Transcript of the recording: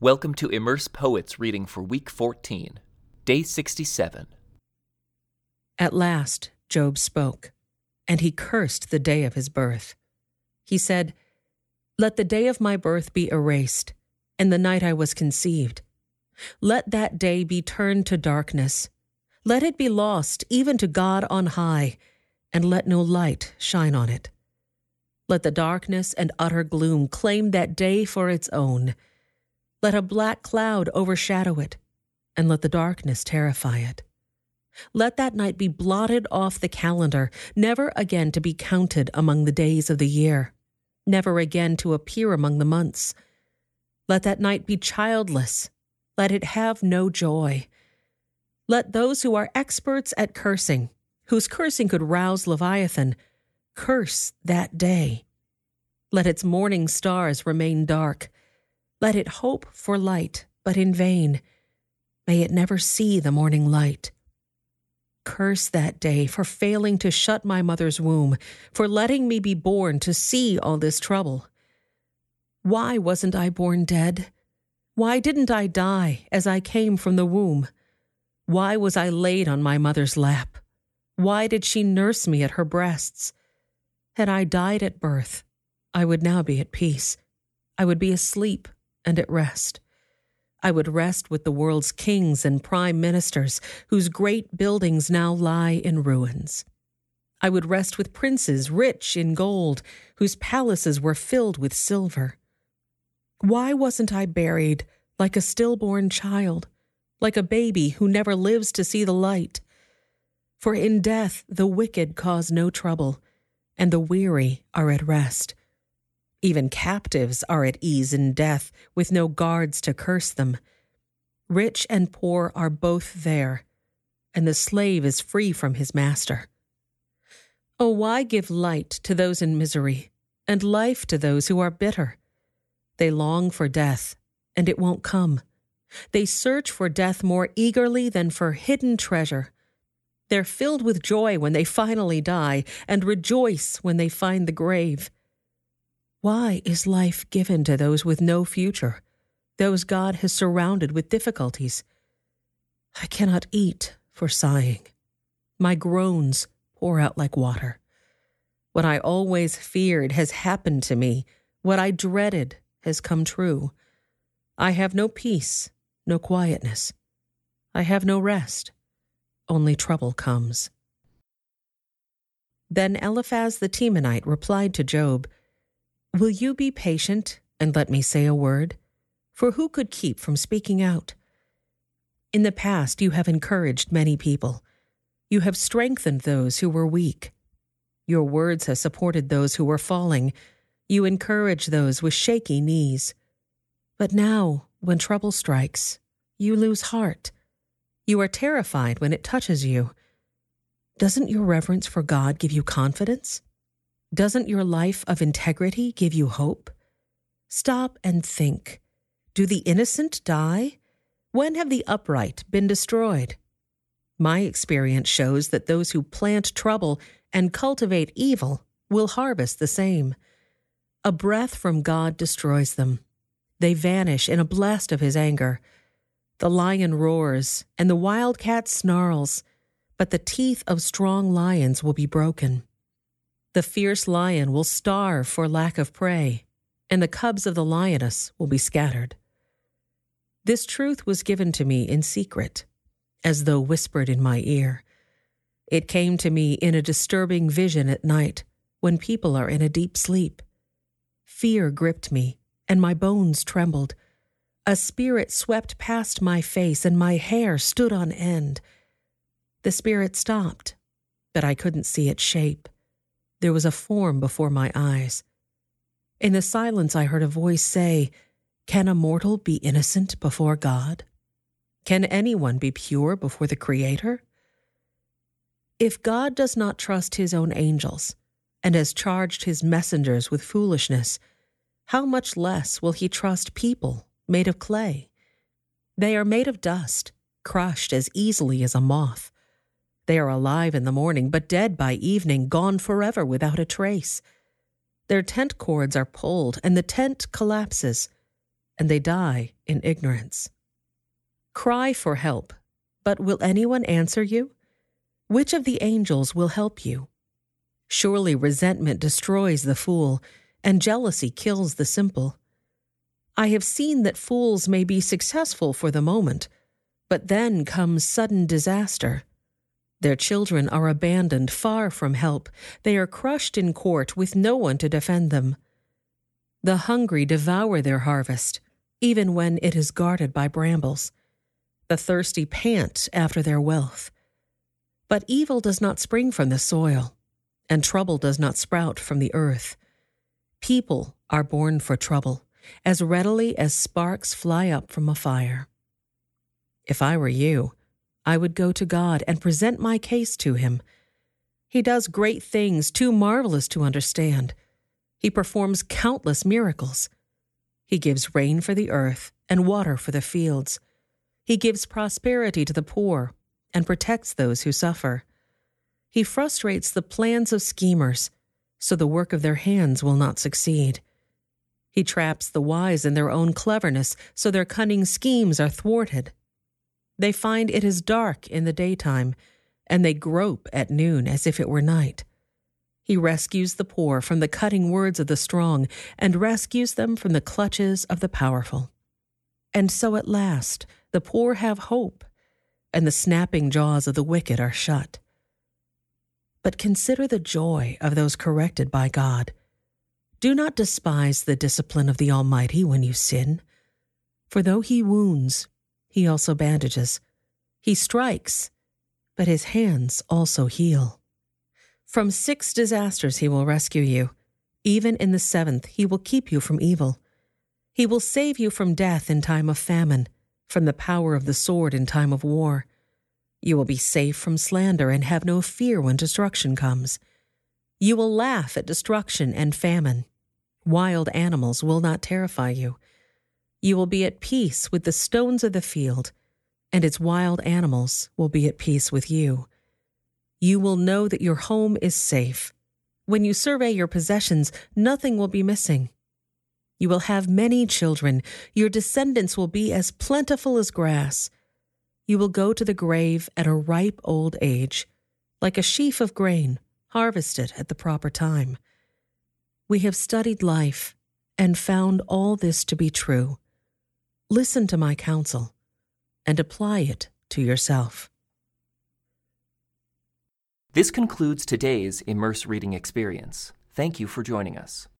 Welcome to Immerse Poets reading for week 14, day 67. At last, Job spoke, and he cursed the day of his birth. He said, Let the day of my birth be erased, and the night I was conceived. Let that day be turned to darkness. Let it be lost even to God on high, and let no light shine on it. Let the darkness and utter gloom claim that day for its own let a black cloud overshadow it, and let the darkness terrify it. Let that night be blotted off the calendar, never again to be counted among the days of the year, never again to appear among the months. Let that night be childless. Let it have no joy. Let those who are experts at cursing, whose cursing could rouse Leviathan, curse that day. Let its morning stars remain dark let it hope for light, but in vain. May it never see the morning light. Curse that day for failing to shut my mother's womb, for letting me be born to see all this trouble. Why wasn't I born dead? Why didn't I die as I came from the womb? Why was I laid on my mother's lap? Why did she nurse me at her breasts? Had I died at birth, I would now be at peace. I would be asleep and at rest. I would rest with the world's kings and prime ministers, whose great buildings now lie in ruins. I would rest with princes rich in gold, whose palaces were filled with silver. Why wasn't I buried like a stillborn child, like a baby who never lives to see the light? For in death the wicked cause no trouble, and the weary are at rest. Even captives are at ease in death, with no guards to curse them. Rich and poor are both there, and the slave is free from his master. Oh, why give light to those in misery, and life to those who are bitter? They long for death, and it won't come. They search for death more eagerly than for hidden treasure. They're filled with joy when they finally die, and rejoice when they find the grave. Why is life given to those with no future, those God has surrounded with difficulties? I cannot eat for sighing. My groans pour out like water. What I always feared has happened to me. What I dreaded has come true. I have no peace, no quietness. I have no rest. Only trouble comes. Then Eliphaz the Temanite replied to Job, Will you be patient and let me say a word? For who could keep from speaking out? In the past, you have encouraged many people. You have strengthened those who were weak. Your words have supported those who were falling. You encourage those with shaky knees. But now, when trouble strikes, you lose heart. You are terrified when it touches you. Doesn't your reverence for God give you confidence? Doesn't your life of integrity give you hope? Stop and think. Do the innocent die? When have the upright been destroyed? My experience shows that those who plant trouble and cultivate evil will harvest the same. A breath from God destroys them. They vanish in a blast of his anger. The lion roars and the wildcat snarls, but the teeth of strong lions will be broken. The fierce lion will starve for lack of prey, and the cubs of the lioness will be scattered. This truth was given to me in secret, as though whispered in my ear. It came to me in a disturbing vision at night when people are in a deep sleep. Fear gripped me, and my bones trembled. A spirit swept past my face, and my hair stood on end. The spirit stopped, but I couldn't see its shape. There was a form before my eyes. In the silence, I heard a voice say, Can a mortal be innocent before God? Can anyone be pure before the Creator? If God does not trust his own angels and has charged his messengers with foolishness, how much less will he trust people made of clay? They are made of dust, crushed as easily as a moth. They are alive in the morning, but dead by evening, gone forever without a trace. Their tent cords are pulled, and the tent collapses, and they die in ignorance. Cry for help, but will anyone answer you? Which of the angels will help you? Surely resentment destroys the fool, and jealousy kills the simple. I have seen that fools may be successful for the moment, but then comes sudden disaster. Their children are abandoned far from help. They are crushed in court with no one to defend them. The hungry devour their harvest, even when it is guarded by brambles. The thirsty pant after their wealth. But evil does not spring from the soil, and trouble does not sprout from the earth. People are born for trouble, as readily as sparks fly up from a fire. If I were you, I would go to God and present my case to Him. He does great things too marvelous to understand. He performs countless miracles. He gives rain for the earth and water for the fields. He gives prosperity to the poor and protects those who suffer. He frustrates the plans of schemers, so the work of their hands will not succeed. He traps the wise in their own cleverness, so their cunning schemes are thwarted. They find it is dark in the daytime, and they grope at noon as if it were night. He rescues the poor from the cutting words of the strong, and rescues them from the clutches of the powerful. And so at last the poor have hope, and the snapping jaws of the wicked are shut. But consider the joy of those corrected by God. Do not despise the discipline of the Almighty when you sin, for though he wounds, he also bandages. He strikes, but his hands also heal. From six disasters he will rescue you. Even in the seventh, he will keep you from evil. He will save you from death in time of famine, from the power of the sword in time of war. You will be safe from slander and have no fear when destruction comes. You will laugh at destruction and famine. Wild animals will not terrify you. You will be at peace with the stones of the field, and its wild animals will be at peace with you. You will know that your home is safe. When you survey your possessions, nothing will be missing. You will have many children. Your descendants will be as plentiful as grass. You will go to the grave at a ripe old age, like a sheaf of grain harvested at the proper time. We have studied life and found all this to be true. Listen to my counsel and apply it to yourself. This concludes today's Immerse Reading Experience. Thank you for joining us.